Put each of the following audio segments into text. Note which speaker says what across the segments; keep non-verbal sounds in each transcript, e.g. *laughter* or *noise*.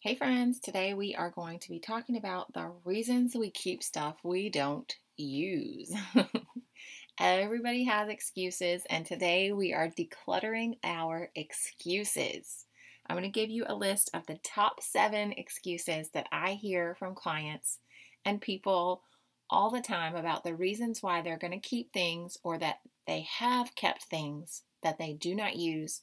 Speaker 1: Hey, friends, today we are going to be talking about the reasons we keep stuff we don't use. *laughs* Everybody has excuses, and today we are decluttering our excuses. I'm going to give you a list of the top seven excuses that I hear from clients and people all the time about the reasons why they're going to keep things or that they have kept things that they do not use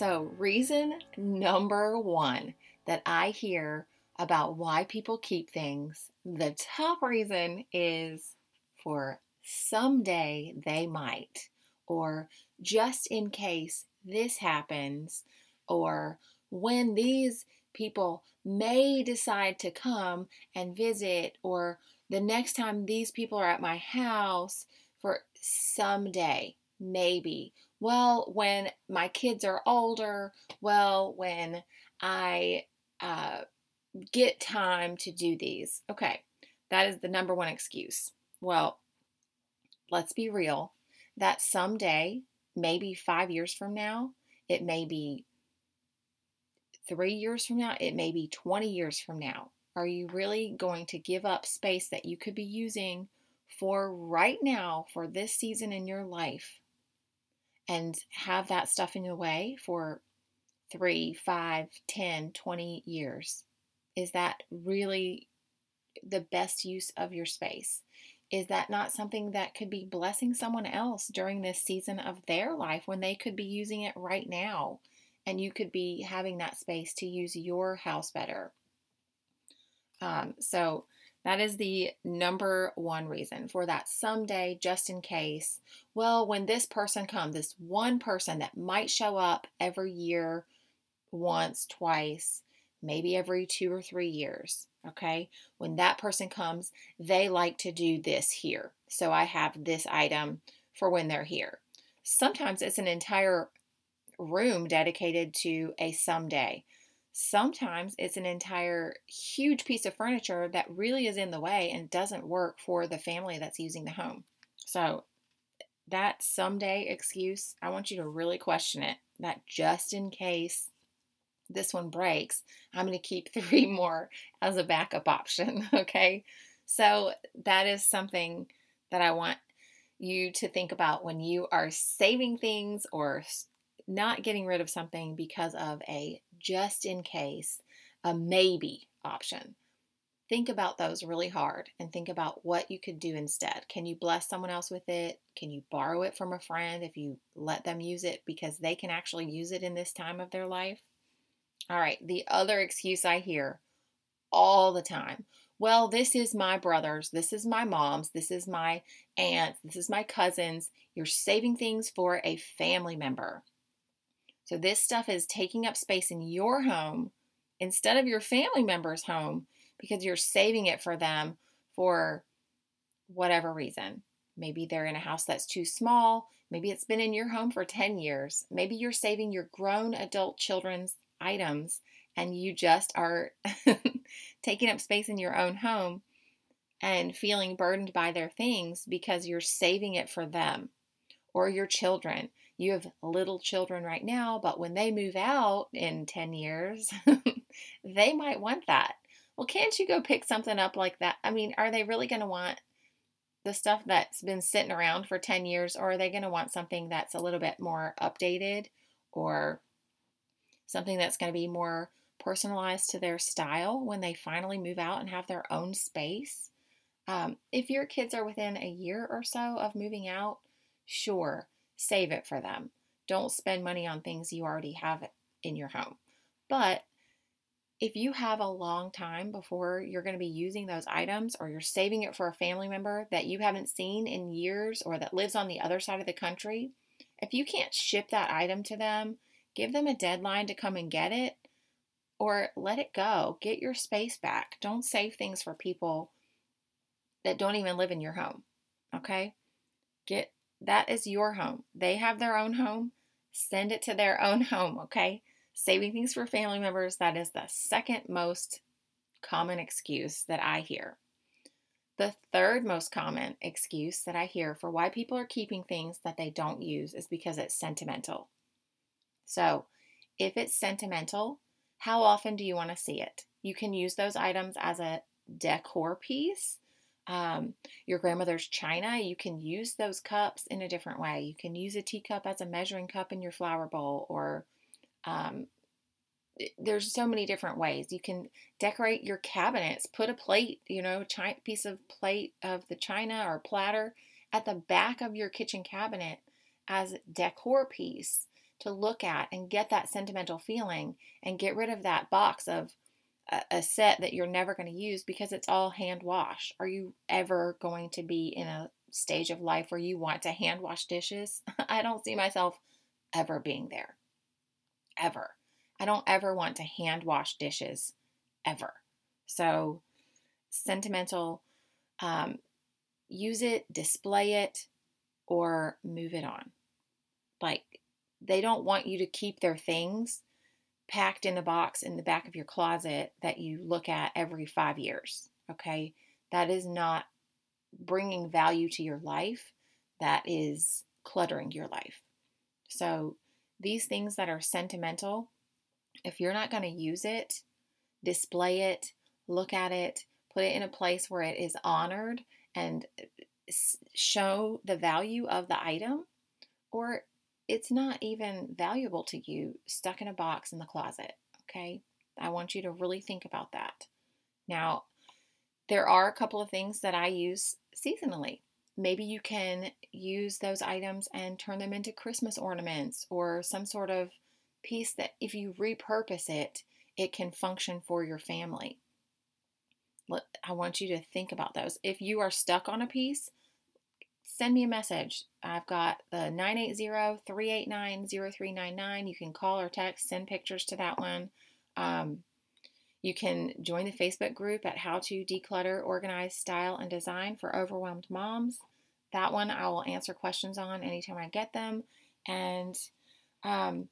Speaker 1: so, reason number one that I hear about why people keep things, the top reason is for someday they might, or just in case this happens, or when these people may decide to come and visit, or the next time these people are at my house for someday, maybe, well, when my kids are older, well, when I uh, get time to do these. Okay, that is the number one excuse. Well, let's be real. That someday, maybe five years from now, it may be three years from now, it may be 20 years from now. Are you really going to give up space that you could be using for right now, for this season in your life, and have that stuff in your way for three, five, ten, twenty years? Is that really the best use of your space? Is that not something that could be blessing someone else during this season of their life when they could be using it right now? And you could be having that space to use your house better. Um, so, that is the number one reason for that someday, just in case. Well, when this person comes, this one person that might show up every year, once, twice, maybe every two or three years. Okay. When that person comes, they like to do this here. So I have this item for when they're here. Sometimes it's an entire room dedicated to a someday. Sometimes it's an entire huge piece of furniture that really is in the way and doesn't work for the family that's using the home. So, that someday excuse, I want you to really question it. That just in case this one breaks, I'm going to keep *laughs* three more as a backup option. *laughs* Okay. So, that is something that I want you to think about when you are saving things or not getting rid of something because of a just in case, a maybe option. Think about those really hard and think about what you could do instead. Can you bless someone else with it? Can you borrow it from a friend if you let them use it because they can actually use it in this time of their life? All right, the other excuse I hear all the time well, this is my brother's, this is my mom's, this is my aunt's, this is my cousin's. You're saving things for a family member. So this stuff is taking up space in your home instead of your family member's home because you're saving it for them for whatever reason. Maybe they're in a house that's too small. Maybe it's been in your home for 10 years. Maybe you're saving your grown adult children's items and you just are *laughs* taking up space in your own home and feeling burdened by their things because you're saving it for them or your children you have little children right now, but when they move out in 10 years, *laughs* they might want that. Well, can't you go pick something up like that? I mean, are they really going to want the stuff that's been sitting around for 10 years, or are they going to want something that's a little bit more updated or something that's going to be more personalized to their style when they finally move out and have their own space? Um, if your kids are within a year or so of moving out, sure, save it for them. Don't spend money on things you already have in your home. But if you have a long time before you're going to be using those items or you're saving it for a family member that you haven't seen in years or that lives on the other side of the country, if you can't ship that item to them give them a deadline to come and get it or let it go. Get your space back. Don't save things for people that don't even live in your home. Okay? Get that is your home. They have their own home. Send it to their own home, okay? Saving things for family members, that is the second most common excuse that I hear. The third most common excuse that I hear for why people are keeping things that they don't use is because it's sentimental. So, if it's sentimental, how often do you want to see it? You can use those items as a decor piece. Um, your grandmother's china, you can use those cups in a different way. You can use a teacup as a measuring cup in your flower bowl, or um, there's so many different ways. You can decorate your cabinets, put a plate, you know, a piece of plate of the china or platter at the back of your kitchen cabinet as decor piece to look at and get that sentimental feeling and get rid of that box of a, set that you're never going to use because it's all hand wash. Are you ever going to be in a stage of life where you want to hand wash dishes? *laughs* I don't see myself ever being there. Ever. I don't ever want to hand wash dishes ever. So, sentimental, um, use it, display it, or move it on. Like, they don't want you to keep their things packed in a box in the back of your closet that you look at every five years. Okay. That is not bringing value to your life, that is cluttering your life. So, these things that are sentimental, if you're not going to use it, display it, look at it, put it in a place where it is honored and uh, show the value of the item, or it's not even valuable to you stuck in a box in the closet. Okay. I want you to really think about that. Now, there are a couple of things that I use seasonally. Maybe you can use those items and turn them into Christmas ornaments or some sort of piece that if you repurpose it, it can function for your family. I want you to think about those. If you are stuck on a piece, send me a message. I've got the 980 389 0399. You can call or text, send pictures to that one. Um, you can join the Facebook group at How to Declutter, Organize, Style, and Design for Overwhelmed Moms. That one I will answer questions on anytime I get them. And um,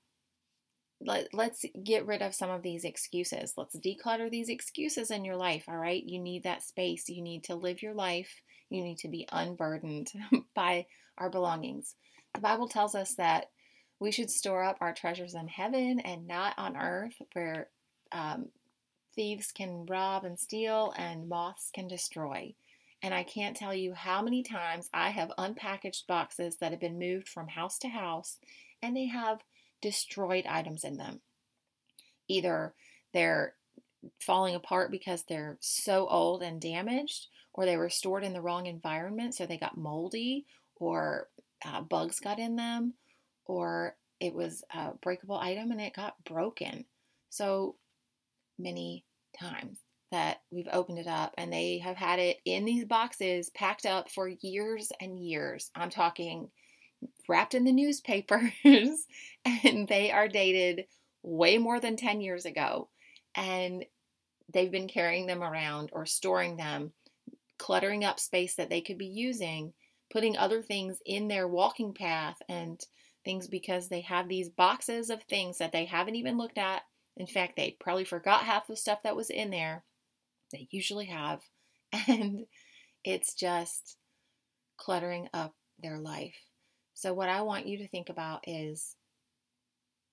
Speaker 1: let, let's get rid of some of these excuses. Let's declutter these excuses in your life, all right? You need that space. You need to live your life. You need to be unburdened *laughs* by our belongings. The Bible tells us that we should store up our treasures in heaven and not on earth, where um, thieves can rob and steal and moths can destroy. And I can't tell you how many times I have unpackaged boxes that have been moved from house to house and they have destroyed items in them. Either they're falling apart because they're so old and damaged, or they were stored in the wrong environment, so they got moldy, or uh, bugs got in them, or it was a breakable item and it got broken. So many times that we've opened it up and they have had it in these boxes packed up for years and years. I'm talking wrapped in the newspapers *laughs* and they are dated way more than 10 years ago. And they've been carrying them around or storing them, cluttering up space that they could be using, putting other things in their walking path and things because they have these boxes of things that they haven't even looked at. In fact, they probably forgot half the stuff that was in there. They usually have. *laughs* And it's just cluttering up their life. So, what I want you to think about is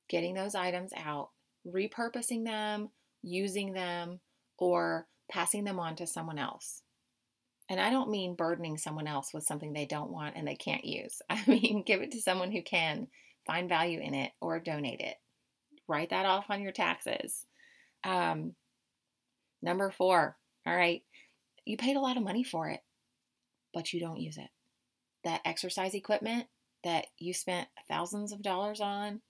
Speaker 1: getting those items out, repurposing them, using them, or passing them on to someone else. And I don't mean burdening someone else with something they don't want and they can't use. *laughs* I mean, give it to someone who can find value in it or donate it. Write that off on your taxes. Um, number four, all right, you paid a lot of money for it, but you don't use it. That exercise equipment, that you spent thousands of dollars on,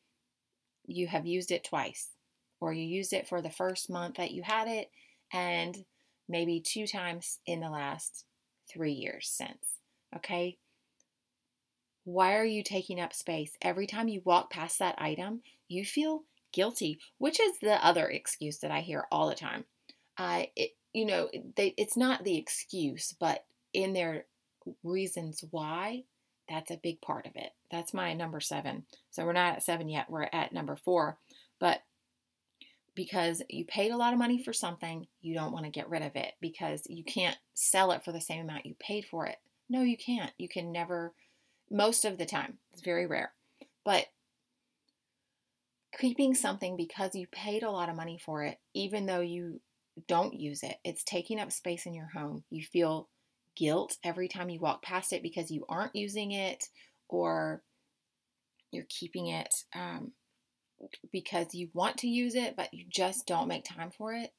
Speaker 1: you have used it twice, or you used it for the first month that you had it, and maybe two times in the last three years since. Okay? Why are you taking up space? Every time you walk past that item, you feel guilty, which is the other excuse that I hear all the time. Uh, it, you know, they, it's not the excuse, but in their reasons why, that's a big part of it. That's my number seven. So we're not at seven yet, we're at number four. But because you paid a lot of money for something, you don't want to get rid of it because you can't sell it for the same amount you paid for it. No, you can't. You can never, most of the time, it's very rare. But keeping something because you paid a lot of money for it, even though you don't use it, it's taking up space in your home. You feel guilt every time you walk past it because you aren't using it or you're keeping it um, because you want to use it, but you just don't make time for it.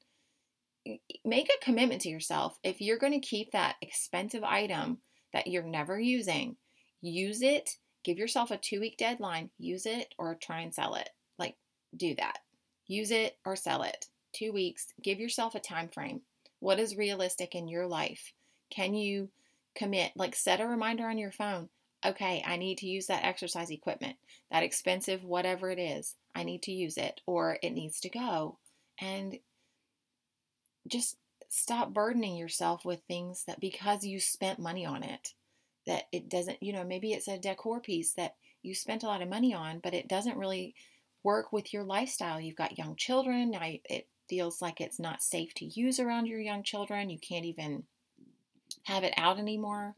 Speaker 1: Make a commitment to yourself. If you're going to keep that expensive item that you're never using, use it. Give yourself a two week deadline. Use it or try and sell it. Like, do that. Use it or sell it. Two weeks. Give yourself a time frame. What is realistic in your life? Can you commit? Like, set a reminder on your phone. Okay, I need to use that exercise equipment, that expensive whatever it is. I need to use it or it needs to go. And just stop burdening yourself with things that because you spent money on it, that it doesn't, you know, maybe it's a decor piece that you spent a lot of money on, but it doesn't really work with your lifestyle. You've got young children. Now it feels like it's not safe to use around your young children. You can't even have it out anymore.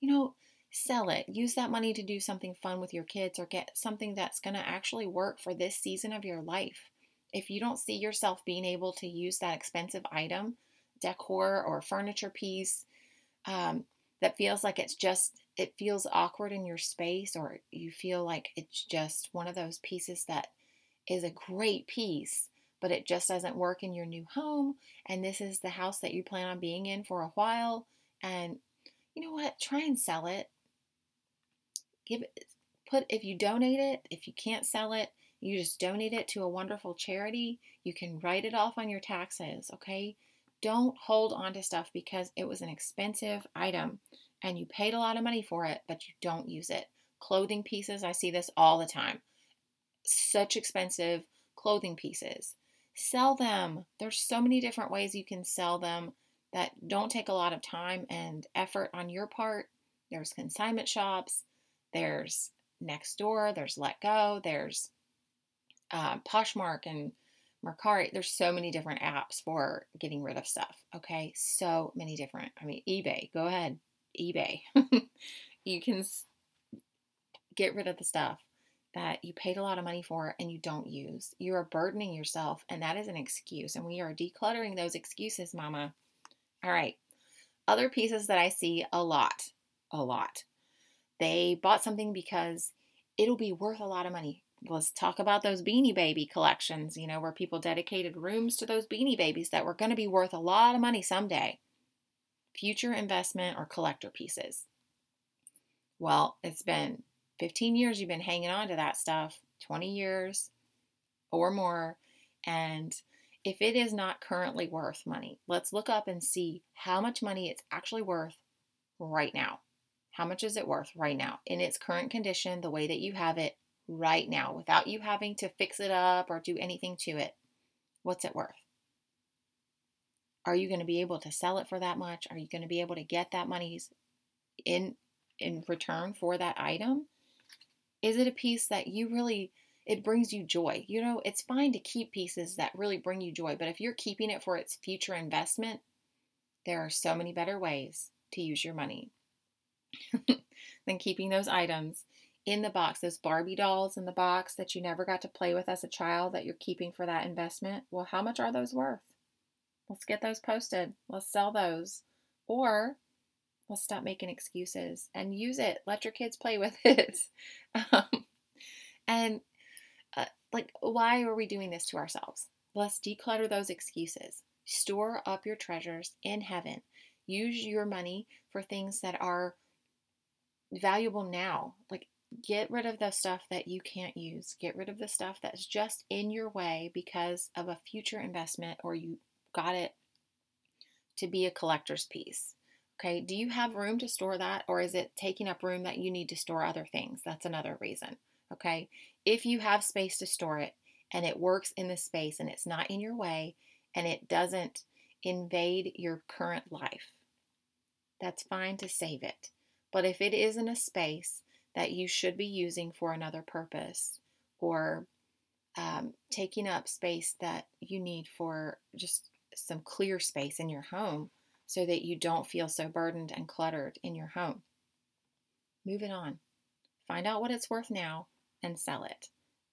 Speaker 1: You know, sell it. Use that money to do something fun with your kids or get something that's going to actually work for this season of your life. If you don't see yourself being able to use that expensive item, decor or furniture piece, um, that feels like it's just, it feels awkward in your space, or you feel like it's just one of those pieces that is a great piece, but it just doesn't work in your new home, and this is the house that you plan on being in for a while, and you know what? Try and sell it give it put if you donate it if you can't sell it you just donate it to a wonderful charity you can write it off on your taxes okay? Don't hold on to stuff because it was an expensive item and you paid a lot of money for it but you don't use it. Clothing pieces i see this all the time. Such expensive clothing pieces. Sell them. There's so many different ways you can sell them that don't take a lot of time and effort on your part. There's consignment shops there's Nextdoor, there's Let Go, there's uh, Poshmark and Mercari. There's so many different apps for getting rid of stuff. Okay, so many different. I mean, eBay. Go ahead, eBay. *laughs* you can get rid of the stuff that you paid a lot of money for and you don't use. You are burdening yourself, and that is an excuse. And we are decluttering those excuses, Mama. All right. Other pieces that I see a lot, a lot they bought something because it'll be worth a lot of money. Let's talk about those beanie baby collections, you know, where people dedicated rooms to those beanie babies that were going to be worth a lot of money someday. Future investment or collector pieces. Well, it's been 15 years you've been hanging on to that stuff, 20 years or more, and if it is not currently worth money, let's look up and see how much money it's actually worth right now. How much is it worth right now in its current condition, the way that you have it right now, without you having to fix it up or do anything to it? What's it worth? Are you going to be able to sell it for that much? Are you going to be able to get that money in in return for that item? Is it a piece that you really it brings you joy? You know, it's fine to keep pieces that really bring you joy, but if you're keeping it for its future investment, there are so many better ways to use your money. *laughs* than keeping those items in the box, those Barbie dolls in the box that you never got to play with as a child that you're keeping for that investment. Well, how much are those worth? Let's get those posted. Let's sell those. Or let's stop making excuses and use it. Let your kids play with *laughs* it. um, and uh, like, why are we doing this to ourselves? Let's declutter those excuses. Store up your treasures in heaven. Use your money for things that are valuable now. Like, get rid of the stuff that you can't use. Get rid of the stuff that's just in your way because of a future investment or you got it to be a collector's piece. Okay, do you have room to store that, or is it taking up room that you need to store other things? That's another reason. Okay, if you have space to store it and it works in the space and it's not in your way and it doesn't invade your current life, that's fine to save it. But if it is in a space that you should be using for another purpose or um, taking up space that you need for just some clear space in your home so that you don't feel so burdened and cluttered in your home. Move it on. Find out what it's worth now and sell it.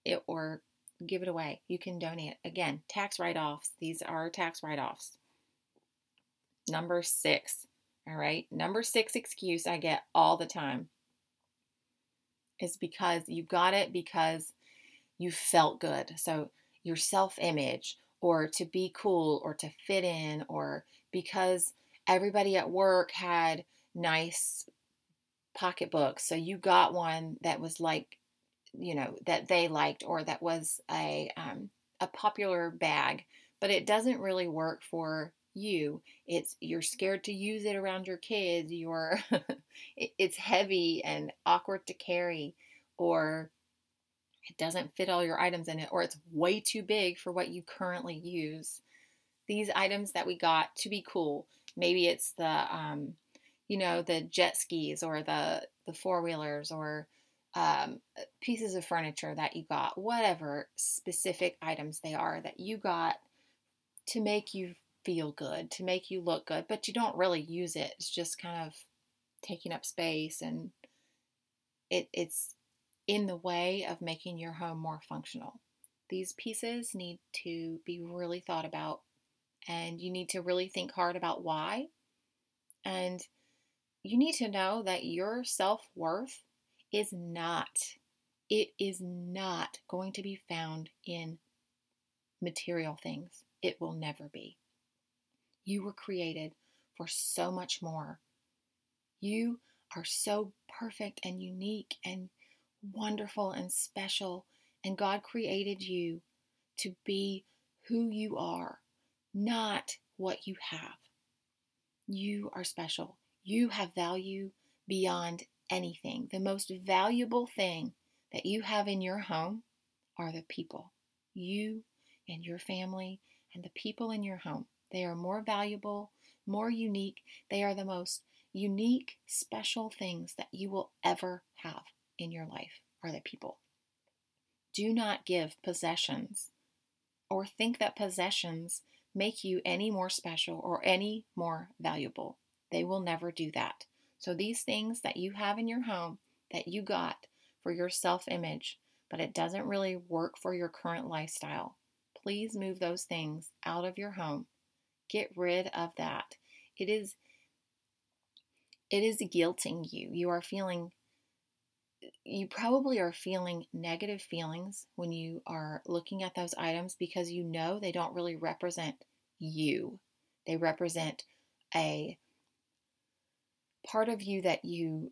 Speaker 1: it or give it away. You can donate. Again, tax write offs. These are tax write offs. Number six. All right. Number six excuse I get all the time is because you got it because you felt good. So your self image, or to be cool, or to fit in, or because everybody at work had nice pocketbooks. So you got one that was like, you know, that they liked, or that was a, um, a popular bag, but it doesn't really work for you it's you're scared to use it around your kids you're *laughs* it's heavy and awkward to carry or it doesn't fit all your items in it, or it's way too big for what you currently use. These items that we got to be cool, maybe it's the, um, you know, the jet skis or the the four wheelers or um, pieces of furniture that you got, whatever specific items they are that you got to make you feel good, to make you look good, but you don't really use it. It's just kind of taking up space and it, it's in the way of making your home more functional. These pieces need to be really thought about, and you need to really think hard about why. And you need to know that your self worth is not, it is not going to be found in material things. It will never be. You were created for so much more. You are so perfect and unique and wonderful and special, and God created you to be who you are, not what you have. You are special. You have value beyond anything. The most valuable thing that you have in your home are the people. You and your family and the people in your home. They are more valuable, more unique. They are the most unique, special things that you will ever have in your life are the people. Do not give possessions or think that possessions make you any more special or any more valuable. They will never do that. So, these things that you have in your home that you got for your self image, but it doesn't really work for your current lifestyle, please move those things out of your home. Get rid of that. It is it is guilting you. You are feeling you probably are feeling negative feelings when you are looking at those items because you know they don't really represent you. They represent a part of you that you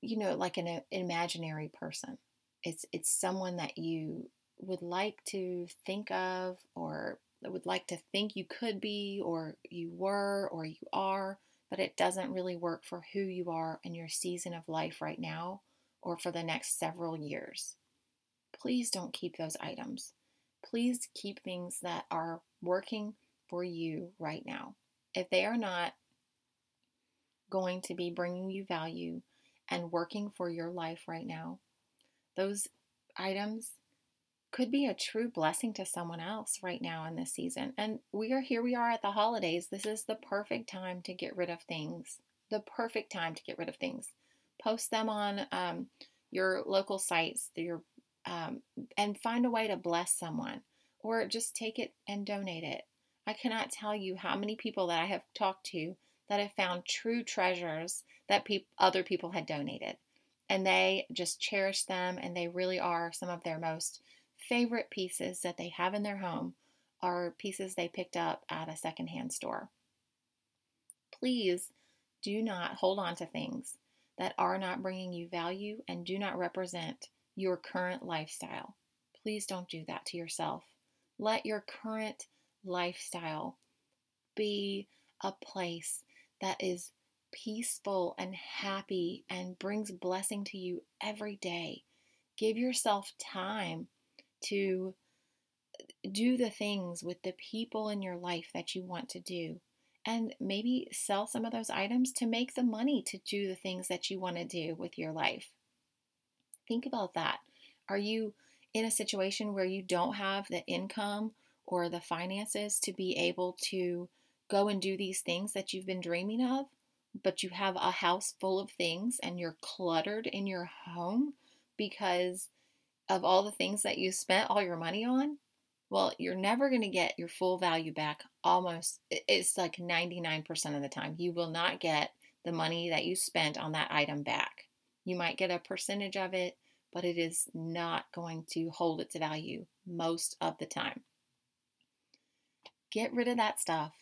Speaker 1: you know like an, an imaginary person. It's it's someone that you would like to think of or would like to think you could be or you were or you are, but it doesn't really work for who you are in your season of life right now or for the next several years. Please don't keep those items. Please keep things that are working for you right now. If they are not going to be bringing you value and working for your life right now, those items could be a true blessing to someone else right now in this season. And we are here, we are at the holidays. This is the perfect time to get rid of things. The perfect time to get rid of things post them on um, your local sites your, um, and find a way to bless someone or just take it and donate it. I cannot tell you how many people that I have talked to that have found true treasures that pe- other people had donated. And they just cherish them, and they really are some of their most favorite pieces that they have in their home are pieces they picked up at a secondhand store. Please do not hold on to things that are not bringing you value and do not represent your current lifestyle. Please don't do that to yourself. Let your current lifestyle be a place that is peaceful and happy and brings blessing to you every day. Give yourself time to do the things with the people in your life that you want to do. And maybe sell some of those items to make the money to do the things that you want to do with your life. Think about that. Are you in a situation where you don't have the income or the finances to be able to go and do these things that you've been dreaming of, but you have a house full of things and you're cluttered in your home because of all the things that you spent all your money on? Well, you're never going to get your full value back almost, it's like 99% of the time. You will not get the money that you spent on that item back. You might get a percentage of it, but it is not going to hold its value most of the time. Get rid of that stuff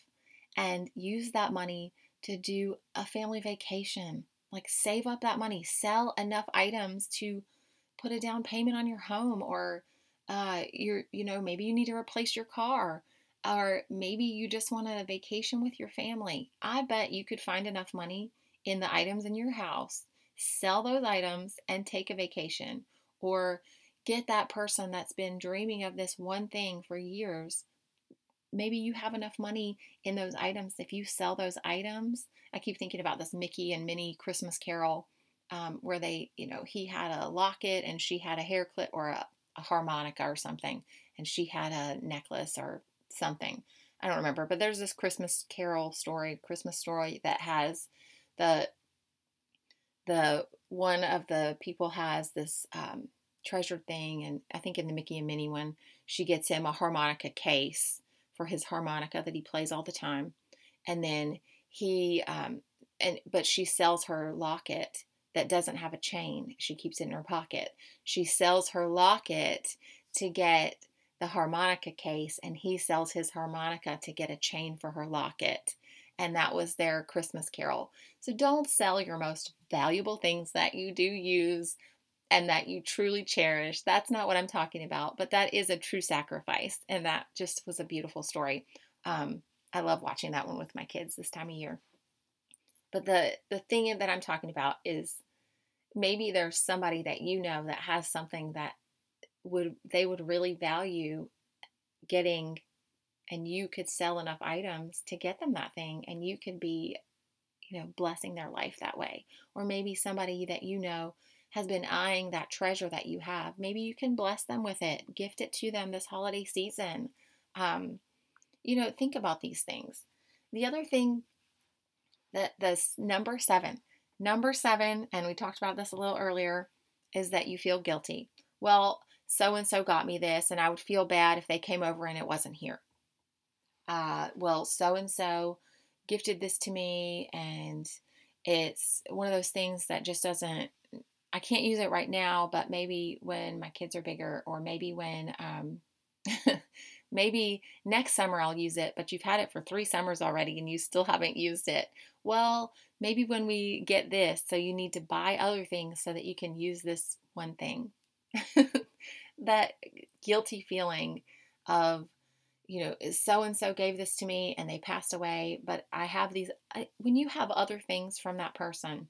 Speaker 1: and use that money to do a family vacation. Like save up that money, sell enough items to put a down payment on your home or uh, you're you know maybe you need to replace your car or maybe you just want a vacation with your family. I bet you could find enough money in the items in your house sell those items and take a vacation or get that person that's been dreaming of this one thing for years. Maybe you have enough money in those items. If you sell those items i keep thinking about this mickey and minnie christmas carol um, where they you know he had a locket and she had a hair clip or a, a harmonica or something and she had a necklace or something i don't remember but there's this christmas carol story christmas story that has the the one of the people has this um, treasured thing and i think in the mickey and minnie one she gets him a harmonica case for his harmonica that he plays all the time. And then he, um, and but she sells her locket that doesn't have a chain. She keeps it in her pocket. She sells her locket to get the harmonica case, and he sells his harmonica to get a chain for her locket. And that was their Christmas carol. So don't sell your most valuable things that you do use and that you truly cherish. That's not what I'm talking about, but that is a true sacrifice. And that just was a beautiful story. Um, I love watching that one with my kids this time of year. But the, the thing that I'm talking about is maybe there's somebody that you know that has something that would they would really value getting and you could sell enough items to get them that thing and you could be you know blessing their life that way or maybe somebody that you know has been eyeing that treasure that you have. Maybe you can bless them with it, gift it to them this holiday season. Um, you know, think about these things. The other thing that this number seven, number seven, and we talked about this a little earlier, is that you feel guilty. Well, so and so got me this, and I would feel bad if they came over and it wasn't here. Uh, well, so and so gifted this to me, and it's one of those things that just doesn't I can't use it right now, but maybe when my kids are bigger, or maybe when, um, *laughs* maybe next summer I'll use it, but you've had it for three summers already and you still haven't used it. Well, maybe when we get this, so you need to buy other things so that you can use this one thing. *laughs* that guilty feeling of, you know, so and so gave this to me and they passed away, but I have these. I, when you have other things from that person,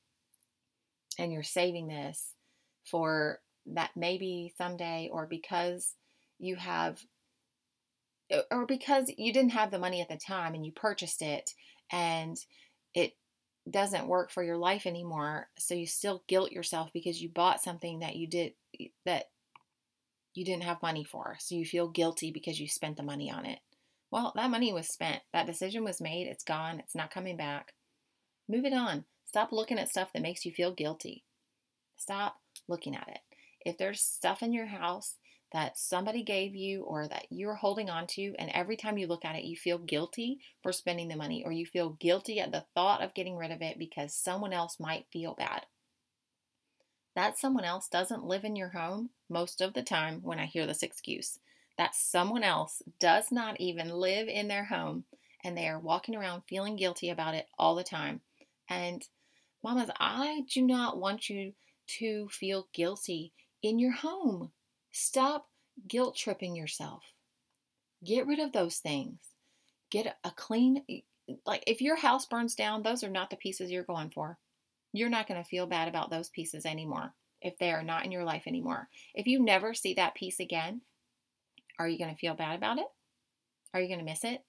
Speaker 1: and you're saving this for that maybe someday or because you have Uh, or because you didn't have the money at the time and you purchased it and it doesn't work for your life anymore so you still guilt yourself because you bought something that you did that you didn't have money for so you feel guilty because you spent the money on it. Well that money was spent. That decision was made. It's gone. It's not coming back. Move it on. Stop looking at stuff that makes you feel guilty. Stop looking at it. If there's stuff in your house that somebody gave you or that you're holding on to, and every time you look at it, you feel guilty for spending the money, or you feel guilty at the thought of getting rid of it because someone else might feel bad. That someone else doesn't live in your home most of the time when I hear this excuse. That someone else does not even live in their home and they are walking around feeling guilty about it all the time. And Mamas, I do not want you to feel guilty in your home. Stop guilt tripping yourself. Get rid of those things. Get a clean, like if your house burns down, those are not the pieces you're going for. You're not going to feel bad about those pieces anymore if they are not in your life anymore. If you never see that piece again, are you going to feel bad about it? Are you going to miss it?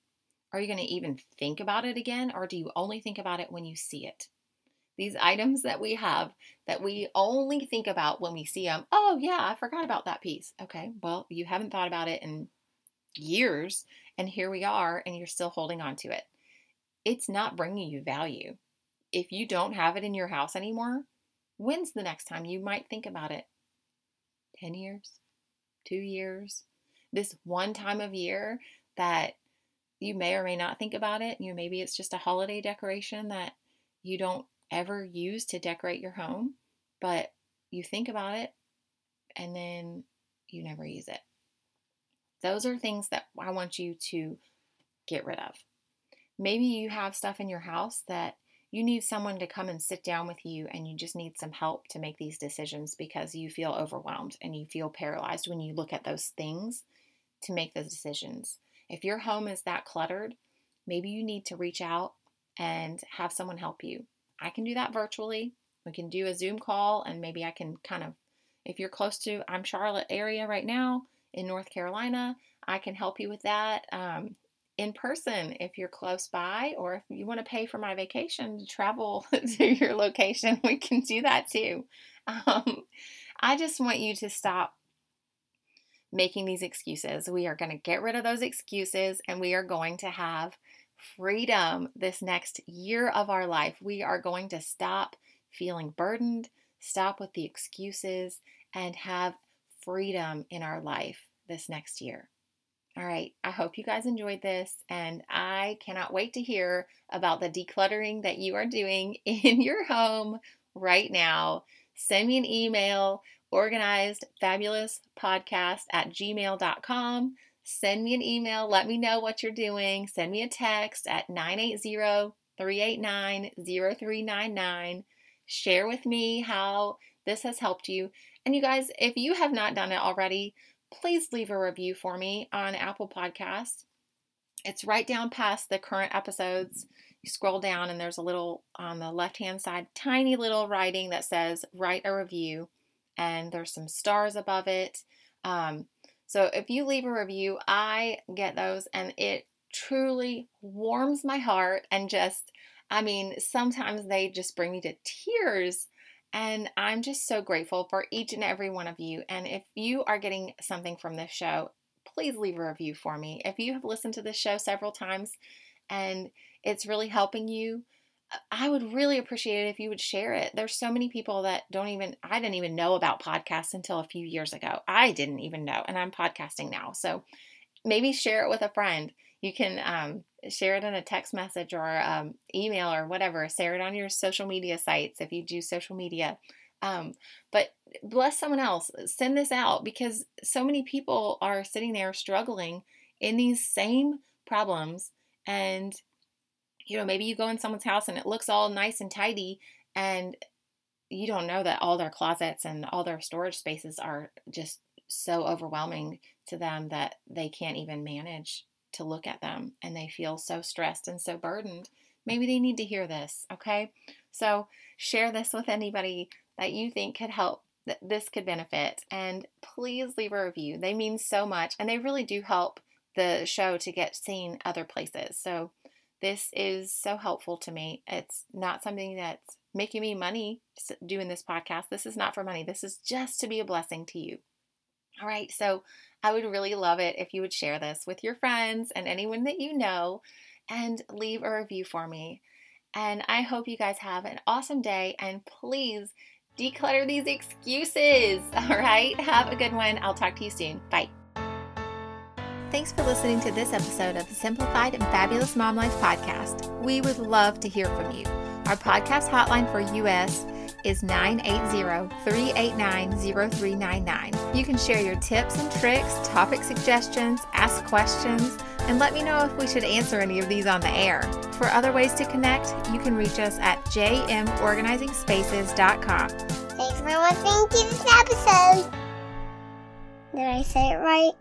Speaker 1: Are you going to even think about it again? Or do you only think about it when you see it? These items that we have that we only think about when we see them. Oh, yeah, I forgot about that piece. Okay, well, you haven't thought about it in years, and here we are, and you're still holding on to it. It's not bringing you value. If you don't have it in your house anymore, when's the next time you might think about it? 10 years? Two years? This one time of year that you may or may not think about it. You know, maybe it's just a holiday decoration that you don't ever use to decorate your home, but you think about it and then you never use it. Those are things that I want you to get rid of. Maybe you have stuff in your house that you need someone to come and sit down with you and you just need some help to make these decisions because you feel overwhelmed and you feel paralyzed when you look at those things to make those decisions. If your home is that cluttered, maybe you need to reach out and have someone help you. I can do that virtually. We can do a Zoom call and maybe I can kind of if you're close to I'm Charlotte area right now in North Carolina, I can help you with that. Um, in person if you're close by, or if you want to pay for my vacation to travel *laughs* to your location, we can do that too. Um, I just want you to stop making these excuses. We are going to get rid of those excuses and we are going to have freedom this next year of our life. We are going to stop feeling burdened, stop with the excuses, and have freedom in our life this next year. All right, I hope you guys enjoyed this, and I cannot wait to hear about the decluttering that you are doing *laughs* in your home right now. Send me an email organized fabulous podcast at gmail.com. Send me an email. Let me know what you're doing. Send me a text at 980 389 0399. Share with me how this has helped you. And you guys, if you have not done it already, please leave a review for me on Apple Podcasts. It's right down past the current episodes. You scroll down, and there's a little on the left hand side, tiny little writing that says write a review and there's some stars above it. Um, so if you leave a review, I get those and it truly warms my heart and just, I mean, sometimes they just bring me to tears. And I'm just so grateful for each and every one of you. And if you are getting something from this show, please leave a review for me. If you have listened to this show several times and it's really helping you, I would really appreciate it if you would share it. There's so many people that don't even, I didn't even know about podcasts until a few years ago. I didn't even know, and I'm podcasting now. So maybe share it with a friend. You can um, share it in a text message or um, email or whatever. Share it on your social media sites if you do social media. Um, but bless someone else. Send this out because so many people are sitting there struggling in these same problems and you know, maybe you go in someone's house and it looks all nice and tidy and you don't know that all their closets and all their storage spaces are just so overwhelming to them that they can't even manage to look at them and they feel so stressed and so burdened. Maybe they need to hear this, okay? So share this with anybody that you think could help that this could benefit and please leave a review. They mean so much and they really do help the show to get seen other places. So this is so helpful to me. It's not something that's making me money doing this podcast. This is not for money. This is just to be a blessing to you. All right. So I would really love it if you would share this with your friends and anyone that you know and leave a review for me. And I hope you guys have an awesome day and please declutter these excuses. *laughs* All right. Have a good one. I'll talk to you soon. Bye. Thanks for listening to this episode of the Simplified and Fabulous Mom Life podcast. We would love to hear from you. Our podcast hotline for US is 980-389-0399. You can share your tips and tricks, topic suggestions, ask questions, and let me know if we should answer any of these on the air. For other ways to connect, you can reach us at jmorganizingspaces.com.
Speaker 2: Thanks for listening to this episode. Did I say it right?